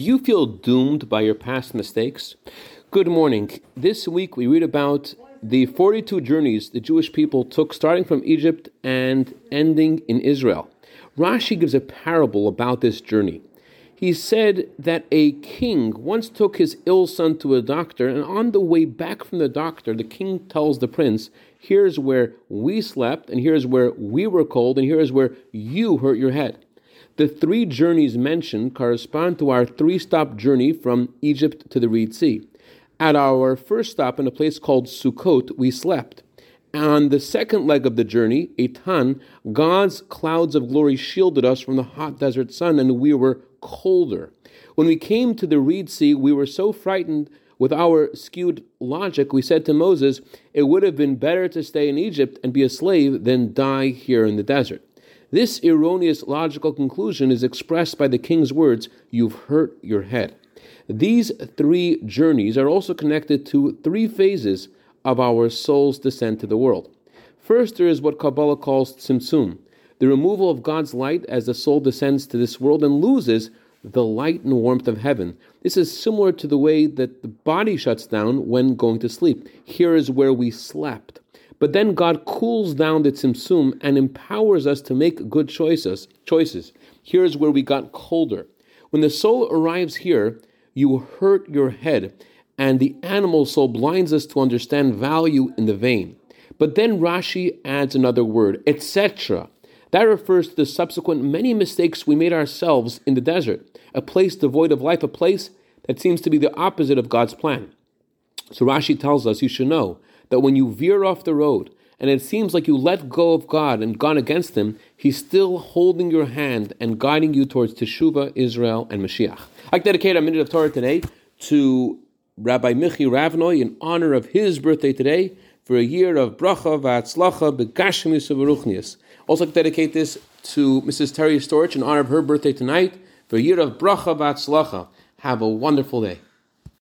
Do you feel doomed by your past mistakes? Good morning. This week we read about the 42 journeys the Jewish people took starting from Egypt and ending in Israel. Rashi gives a parable about this journey. He said that a king once took his ill son to a doctor, and on the way back from the doctor, the king tells the prince, Here's where we slept, and here's where we were cold, and here's where you hurt your head. The three journeys mentioned correspond to our three stop journey from Egypt to the Reed Sea. At our first stop in a place called Sukkot, we slept. On the second leg of the journey, Eitan, God's clouds of glory shielded us from the hot desert sun, and we were colder. When we came to the Reed Sea, we were so frightened with our skewed logic, we said to Moses, It would have been better to stay in Egypt and be a slave than die here in the desert. This erroneous logical conclusion is expressed by the king's words, You've hurt your head. These three journeys are also connected to three phases of our soul's descent to the world. First, there is what Kabbalah calls tzimtzum, the removal of God's light as the soul descends to this world and loses the light and warmth of heaven. This is similar to the way that the body shuts down when going to sleep. Here is where we slept. But then God cools down the tzimtzum and empowers us to make good choices. Choices. Here's where we got colder. When the soul arrives here, you hurt your head, and the animal soul blinds us to understand value in the vein. But then Rashi adds another word, etc. That refers to the subsequent many mistakes we made ourselves in the desert, a place devoid of life, a place that seems to be the opposite of God's plan. So Rashi tells us you should know that when you veer off the road and it seems like you let go of God and gone against Him, He's still holding your hand and guiding you towards Teshuvah, Israel, and Mashiach. I dedicate a minute of Torah today to Rabbi Michi Ravnoi in honor of his birthday today for a year of bracha v'atzlacha begashmis v'ruchnius. Also, dedicate this to Mrs. Terry Storch in honor of her birthday tonight for a year of bracha v'atzlacha. Have a wonderful day.